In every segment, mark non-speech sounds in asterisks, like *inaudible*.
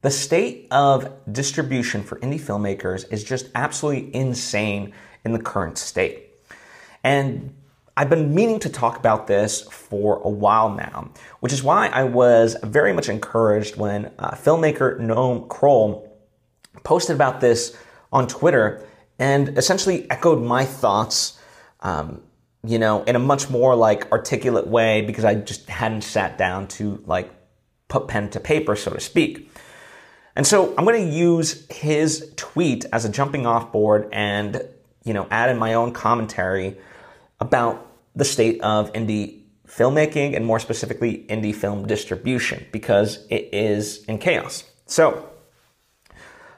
The state of distribution for indie filmmakers is just absolutely insane in the current state. And I've been meaning to talk about this for a while now, which is why I was very much encouraged when uh, filmmaker Noam Kroll posted about this on Twitter and essentially echoed my thoughts, um, you know, in a much more like articulate way because I just hadn't sat down to like put pen to paper, so to speak. And so I'm going to use his tweet as a jumping off board and, you know, add in my own commentary about the state of indie filmmaking and more specifically indie film distribution because it is in chaos. So,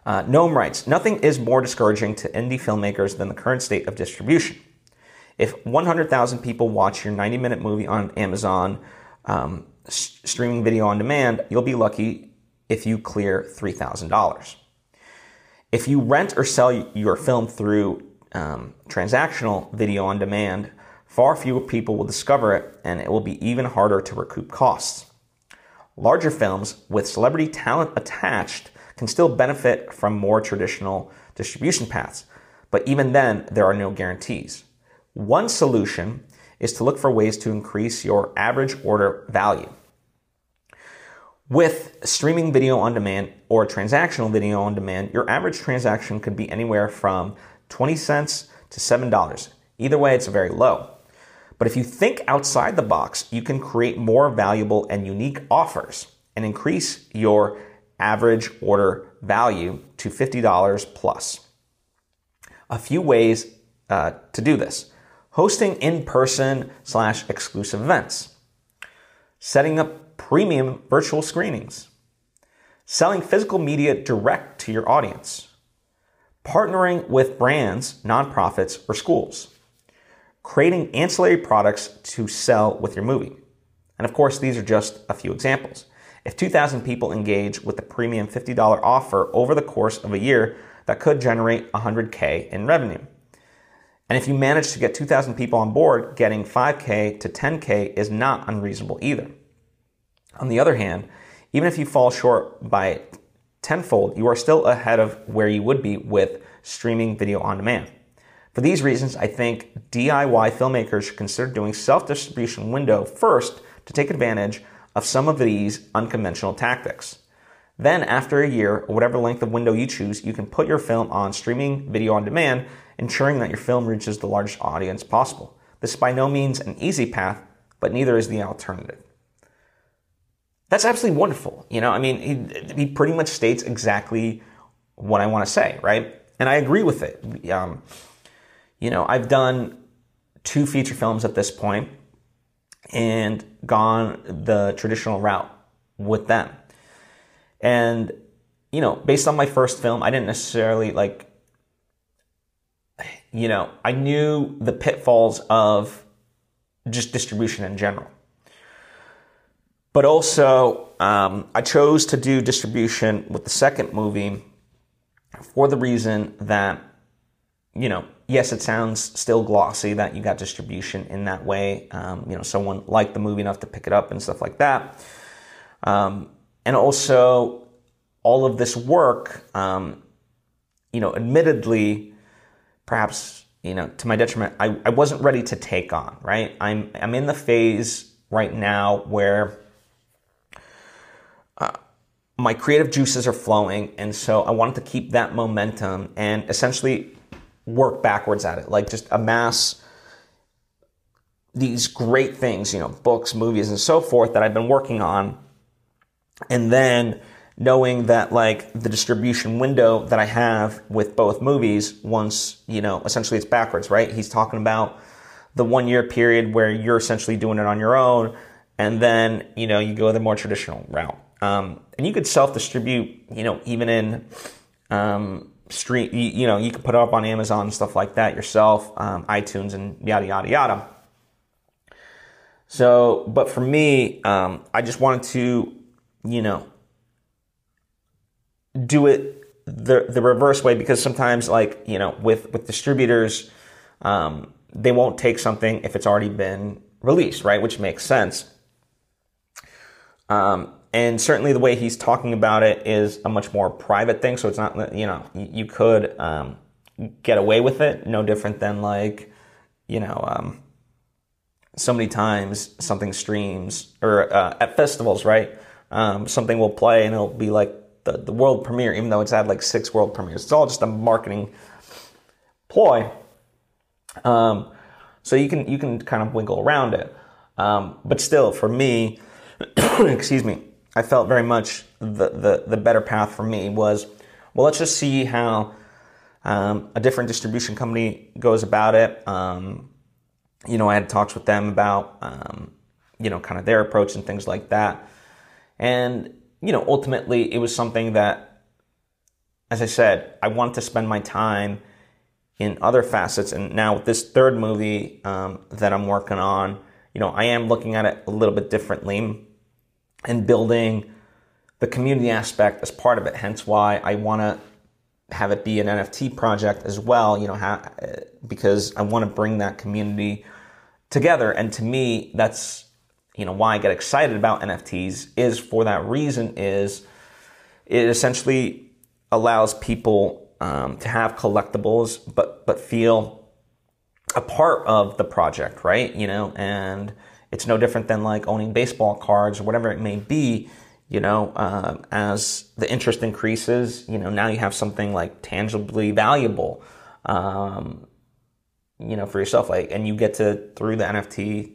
uh, Noam writes, nothing is more discouraging to indie filmmakers than the current state of distribution. If 100,000 people watch your 90 minute movie on Amazon um, s- streaming video on demand, you'll be lucky if you clear $3,000. If you rent or sell your film through um, transactional video on demand, Far fewer people will discover it, and it will be even harder to recoup costs. Larger films with celebrity talent attached can still benefit from more traditional distribution paths, but even then, there are no guarantees. One solution is to look for ways to increase your average order value. With streaming video on demand or transactional video on demand, your average transaction could be anywhere from 20 cents to $7. Either way, it's very low. But if you think outside the box, you can create more valuable and unique offers and increase your average order value to $50 plus. A few ways uh, to do this hosting in person slash exclusive events, setting up premium virtual screenings, selling physical media direct to your audience, partnering with brands, nonprofits, or schools creating ancillary products to sell with your movie. And of course, these are just a few examples. If 2,000 people engage with the premium $50 offer over the course of a year, that could generate 100K in revenue. And if you manage to get 2,000 people on board, getting 5K to 10K is not unreasonable either. On the other hand, even if you fall short by tenfold, you are still ahead of where you would be with streaming video on demand. For these reasons, I think DIY filmmakers should consider doing self distribution window first to take advantage of some of these unconventional tactics. Then, after a year, or whatever length of window you choose, you can put your film on streaming video on demand, ensuring that your film reaches the largest audience possible. This is by no means an easy path, but neither is the alternative. That's absolutely wonderful. You know, I mean, he, he pretty much states exactly what I want to say, right? And I agree with it. Um, you know, I've done two feature films at this point and gone the traditional route with them. And, you know, based on my first film, I didn't necessarily like, you know, I knew the pitfalls of just distribution in general. But also, um, I chose to do distribution with the second movie for the reason that, you know, yes, it sounds still glossy that you got distribution in that way. Um, you know, someone liked the movie enough to pick it up and stuff like that. Um, and also, all of this work, um, you know, admittedly, perhaps you know, to my detriment, I, I wasn't ready to take on. Right, I'm I'm in the phase right now where. My creative juices are flowing, and so I wanted to keep that momentum and essentially work backwards at it, like just amass these great things, you know, books, movies, and so forth that I've been working on. And then knowing that like the distribution window that I have with both movies, once, you know, essentially it's backwards, right? He's talking about the one year period where you're essentially doing it on your own. And then, you know, you go the more traditional route. Um, and you could self distribute, you know, even in, um, stream, you, you, know, you can put it up on Amazon and stuff like that yourself, um, iTunes and yada, yada, yada. So, but for me, um, I just wanted to, you know, do it the, the reverse way because sometimes like, you know, with, with distributors, um, they won't take something if it's already been released, right? Which makes sense. Um, and certainly the way he's talking about it is a much more private thing. So it's not, you know, you could um, get away with it. No different than like, you know, um, so many times something streams or uh, at festivals, right? Um, something will play and it'll be like the, the world premiere, even though it's had like six world premieres. It's all just a marketing ploy. Um, so you can you can kind of wiggle around it. Um, but still, for me, *coughs* excuse me, I felt very much the, the, the better path for me was, well, let's just see how um, a different distribution company goes about it. Um, you know, I had talks with them about, um, you know, kind of their approach and things like that. And, you know, ultimately it was something that, as I said, I wanted to spend my time in other facets. And now with this third movie um, that I'm working on, you know, I am looking at it a little bit differently and building the community aspect as part of it. Hence why I want to have it be an NFT project as well, you know, ha- because I want to bring that community together. And to me, that's, you know, why I get excited about NFTs is for that reason is it essentially allows people um, to have collectibles, but, but feel a part of the project, right? You know, and it's no different than like owning baseball cards or whatever it may be. You know, uh, as the interest increases, you know, now you have something like tangibly valuable, um, you know, for yourself. Like, and you get to through the NFT,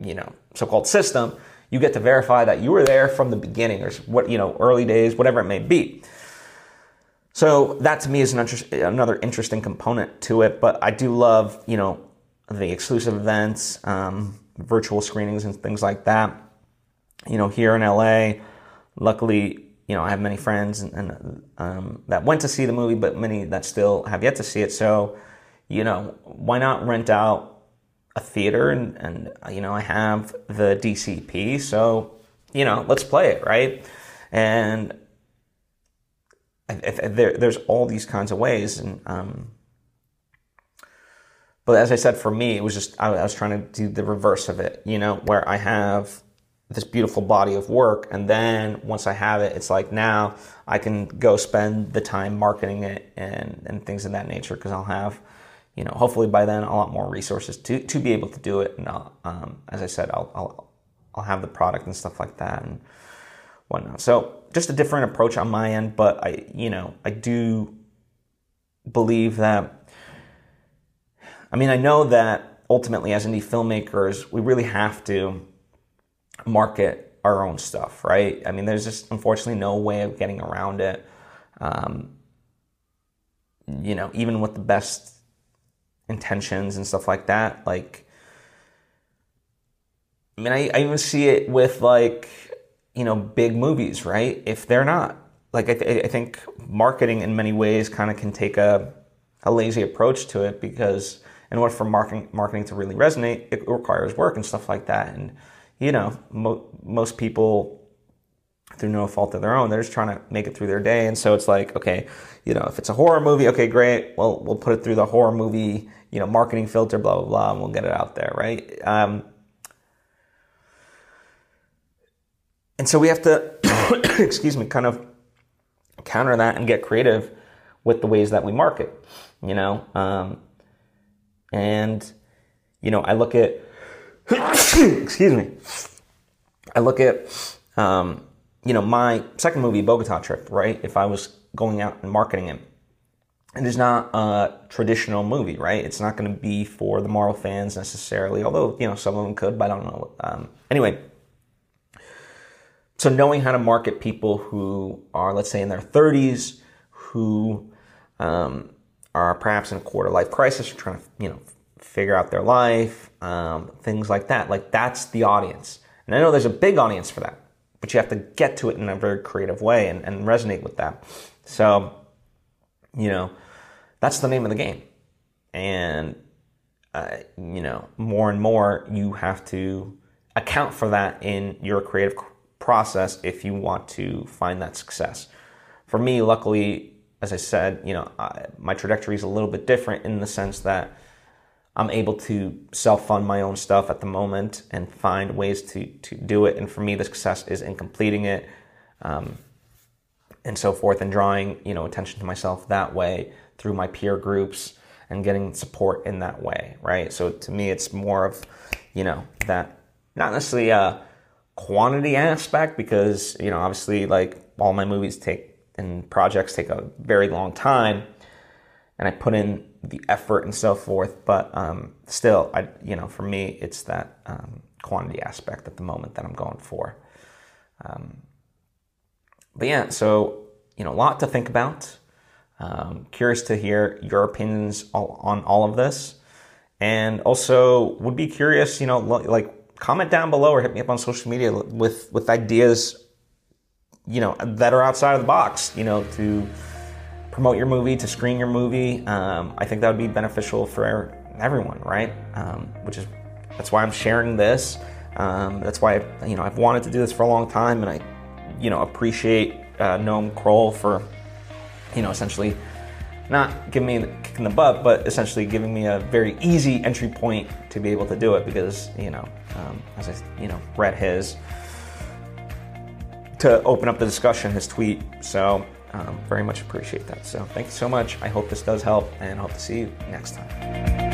you know, so-called system, you get to verify that you were there from the beginning, or what you know, early days, whatever it may be. So that to me is an interest, another interesting component to it. But I do love, you know, the exclusive events. Um, virtual screenings and things like that. You know, here in LA, luckily, you know, I have many friends and, and um, that went to see the movie, but many that still have yet to see it. So, you know, why not rent out a theater? And, and you know, I have the DCP, so you know, let's play it, right? And there, there's all these kinds of ways, and um, but as I said, for me, it was just, I, was trying to do the reverse of it, you know, where I have this beautiful body of work. And then once I have it, it's like now I can go spend the time marketing it and, and things of that nature because I'll have, you know, hopefully by then a lot more resources to, to be able to do it. And I'll, um, as I said, I'll, I'll, I'll have the product and stuff like that and whatnot. So just a different approach on my end, but I, you know, I do believe that I mean, I know that ultimately, as indie filmmakers, we really have to market our own stuff, right? I mean, there's just unfortunately no way of getting around it. Um, you know, even with the best intentions and stuff like that, like, I mean, I, I even see it with like, you know, big movies, right? If they're not, like, I, th- I think marketing in many ways kind of can take a, a lazy approach to it because in order for marketing marketing to really resonate, it requires work and stuff like that. And you know, mo- most people through no fault of their own, they're just trying to make it through their day. And so it's like, okay, you know, if it's a horror movie, okay, great. Well, we'll put it through the horror movie, you know, marketing filter, blah blah blah, and we'll get it out there, right? Um, and so we have to, *coughs* excuse me, kind of counter that and get creative with the ways that we market. You know, um, and, you know, I look at, *coughs* excuse me, I look at, um, you know, my second movie, Bogota Trip, right? If I was going out and marketing it, it is not a traditional movie, right? It's not going to be for the Marvel fans necessarily, although, you know, some of them could, but I don't know. Um, anyway, so knowing how to market people who are, let's say, in their 30s, who um, are perhaps in a quarter life crisis, trying to you know figure out their life, um, things like that. Like that's the audience, and I know there's a big audience for that, but you have to get to it in a very creative way and, and resonate with that. So, you know, that's the name of the game, and uh, you know, more and more you have to account for that in your creative process if you want to find that success. For me, luckily, as I said, you know, I, my trajectory is a little bit different in the sense that I'm able to self fund my own stuff at the moment and find ways to to do it. And for me, the success is in completing it, um, and so forth, and drawing you know attention to myself that way through my peer groups and getting support in that way, right? So to me, it's more of you know that not necessarily a quantity aspect because you know obviously like all my movies take and projects take a very long time and I put in the effort and so forth. But um, still, I you know, for me, it's that um, quantity aspect at the moment that I'm going for. Um, but yeah, so you know, a lot to think about. Um, curious to hear your opinions on all of this, and also would be curious, you know, like comment down below or hit me up on social media with with ideas, you know, that are outside of the box, you know, to promote your movie, to screen your movie. Um, I think that would be beneficial for everyone, right? Um, which is that's why I'm sharing this. Um, that's why I, you know I've wanted to do this for a long time, and I you know appreciate uh, Noam Kroll for you know essentially not giving me the kick in the butt, but essentially giving me a very easy entry point to be able to do it because you know um, as I you know read his to open up the discussion, his tweet. So um, very much appreciate that. So thank you so much. I hope this does help and hope to see you next time.